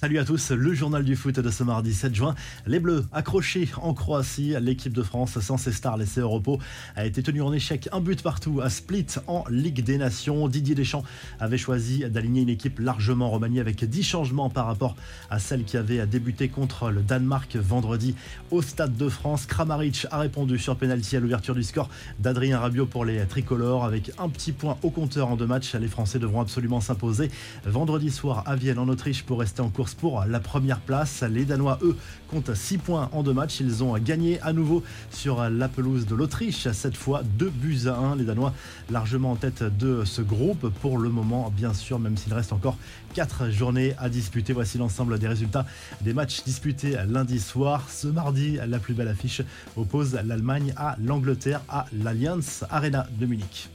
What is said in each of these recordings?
Salut à tous, le journal du foot de ce mardi 7 juin. Les Bleus accrochés en Croatie, l'équipe de France sans ses stars laissées au repos a été tenue en échec un but partout à Split en Ligue des Nations. Didier Deschamps avait choisi d'aligner une équipe largement remaniée avec 10 changements par rapport à celle qui avait débuté contre le Danemark vendredi au Stade de France. Kramaric a répondu sur penalty à l'ouverture du score d'Adrien Rabiot pour les tricolores avec un petit point au compteur en deux matchs. Les Français devront absolument s'imposer vendredi soir à Vienne en Autriche pour rester en cours pour la première place. Les Danois, eux, comptent 6 points en deux matchs. Ils ont gagné à nouveau sur la pelouse de l'Autriche, cette fois 2 buts à 1. Les Danois largement en tête de ce groupe pour le moment, bien sûr, même s'il reste encore 4 journées à disputer. Voici l'ensemble des résultats des matchs disputés lundi soir. Ce mardi, la plus belle affiche oppose l'Allemagne à l'Angleterre à l'Alliance Arena de Munich.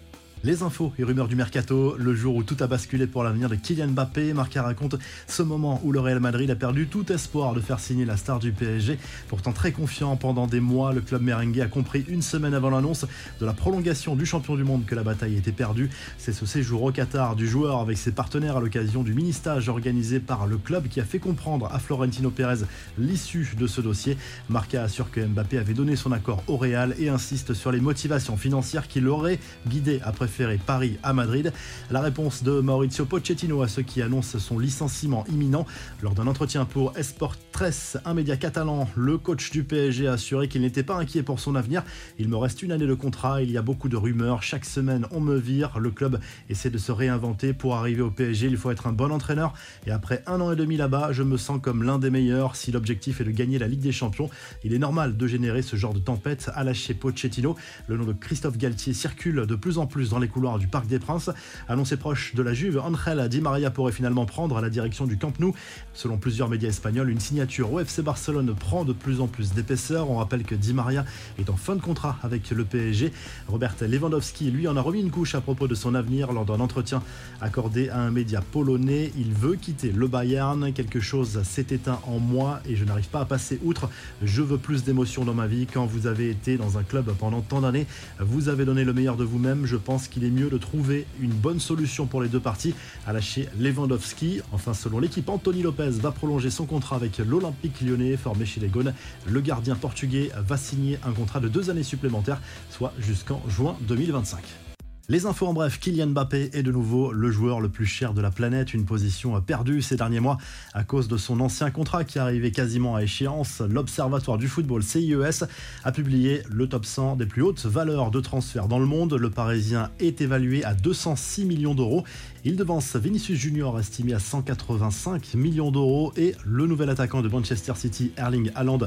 Les infos et rumeurs du mercato, le jour où tout a basculé pour l'avenir de Kylian Mbappé, Marca raconte ce moment où le Real Madrid a perdu tout espoir de faire signer la star du PSG. Pourtant très confiant pendant des mois, le club merengue a compris une semaine avant l'annonce de la prolongation du champion du monde que la bataille était perdue. C'est ce séjour au Qatar du joueur avec ses partenaires à l'occasion du mini-stage organisé par le club qui a fait comprendre à Florentino Pérez l'issue de ce dossier. Marca assure que Mbappé avait donné son accord au Real et insiste sur les motivations financières qui l'auraient guidé après Paris à Madrid. La réponse de Maurizio Pochettino à ceux qui annoncent son licenciement imminent. Lors d'un entretien pour Esport 13, un média catalan, le coach du PSG a assuré qu'il n'était pas inquiet pour son avenir. Il me reste une année de contrat, il y a beaucoup de rumeurs, chaque semaine on me vire, le club essaie de se réinventer pour arriver au PSG, il faut être un bon entraîneur et après un an et demi là-bas, je me sens comme l'un des meilleurs. Si l'objectif est de gagner la Ligue des Champions, il est normal de générer ce genre de tempête, à lâcher Pochettino. Le nom de Christophe Galtier circule de plus en plus dans les couloirs du Parc des Princes. Annoncé proche de la Juve, Angel Di Maria pourrait finalement prendre la direction du Camp Nou. Selon plusieurs médias espagnols, une signature au FC Barcelone prend de plus en plus d'épaisseur. On rappelle que Di Maria est en fin de contrat avec le PSG. Robert Lewandowski, lui, en a remis une couche à propos de son avenir lors d'un entretien accordé à un média polonais. Il veut quitter le Bayern. Quelque chose s'est éteint en moi et je n'arrive pas à passer outre. Je veux plus d'émotions dans ma vie. Quand vous avez été dans un club pendant tant d'années, vous avez donné le meilleur de vous-même. Je pense qu'il est mieux de trouver une bonne solution pour les deux parties, à lâcher Lewandowski. Enfin, selon l'équipe, Anthony Lopez va prolonger son contrat avec l'Olympique lyonnais formé chez les Gones. Le gardien portugais va signer un contrat de deux années supplémentaires, soit jusqu'en juin 2025. Les infos en bref, Kylian Mbappé est de nouveau le joueur le plus cher de la planète, une position perdue ces derniers mois à cause de son ancien contrat qui arrivait quasiment à échéance. L'Observatoire du football CIES a publié le top 100 des plus hautes valeurs de transfert dans le monde. Le Parisien est évalué à 206 millions d'euros. Il devance Vinicius Junior estimé à 185 millions d'euros et le nouvel attaquant de Manchester City Erling Haaland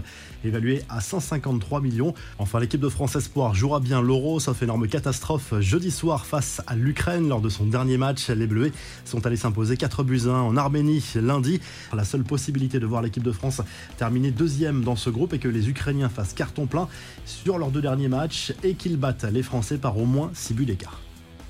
évalué à 153 millions. Enfin l'équipe de France Espoir jouera bien l'Euro sauf énorme catastrophe jeudi soir face à l'Ukraine lors de son dernier match. Les Bleus sont allés s'imposer 4 buts 1 en Arménie lundi. La seule possibilité de voir l'équipe de France terminer deuxième dans ce groupe est que les Ukrainiens fassent carton plein sur leurs deux derniers matchs et qu'ils battent les Français par au moins 6 buts d'écart.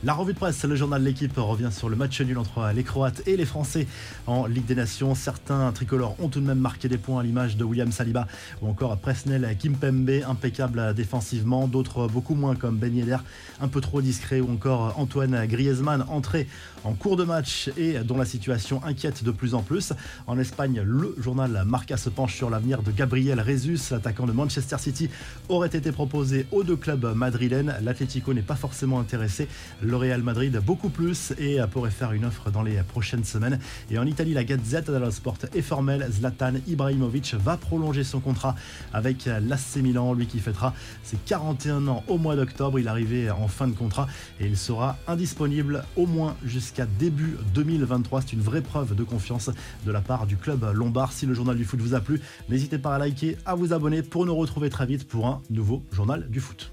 La revue de presse, le journal de l'équipe revient sur le match nul entre les Croates et les Français en Ligue des Nations. Certains tricolores ont tout de même marqué des points à l'image de William Saliba ou encore Presnel Kimpembe, impeccable défensivement. D'autres beaucoup moins comme Ben Yedder, un peu trop discret ou encore Antoine Griezmann, entré en cours de match et dont la situation inquiète de plus en plus. En Espagne, le journal Marca se penche sur l'avenir de Gabriel Jesus, l'attaquant de Manchester City, aurait été proposé aux deux clubs madrilènes. L'Atlético n'est pas forcément intéressé le Real Madrid beaucoup plus et pourrait faire une offre dans les prochaines semaines. Et en Italie, la Gazette dello Sport est formelle. Zlatan Ibrahimovic va prolonger son contrat avec l'AC Milan, lui qui fêtera ses 41 ans au mois d'octobre. Il arrivait en fin de contrat et il sera indisponible au moins jusqu'à début 2023. C'est une vraie preuve de confiance de la part du club lombard. Si le journal du foot vous a plu, n'hésitez pas à liker, à vous abonner pour nous retrouver très vite pour un nouveau journal du foot.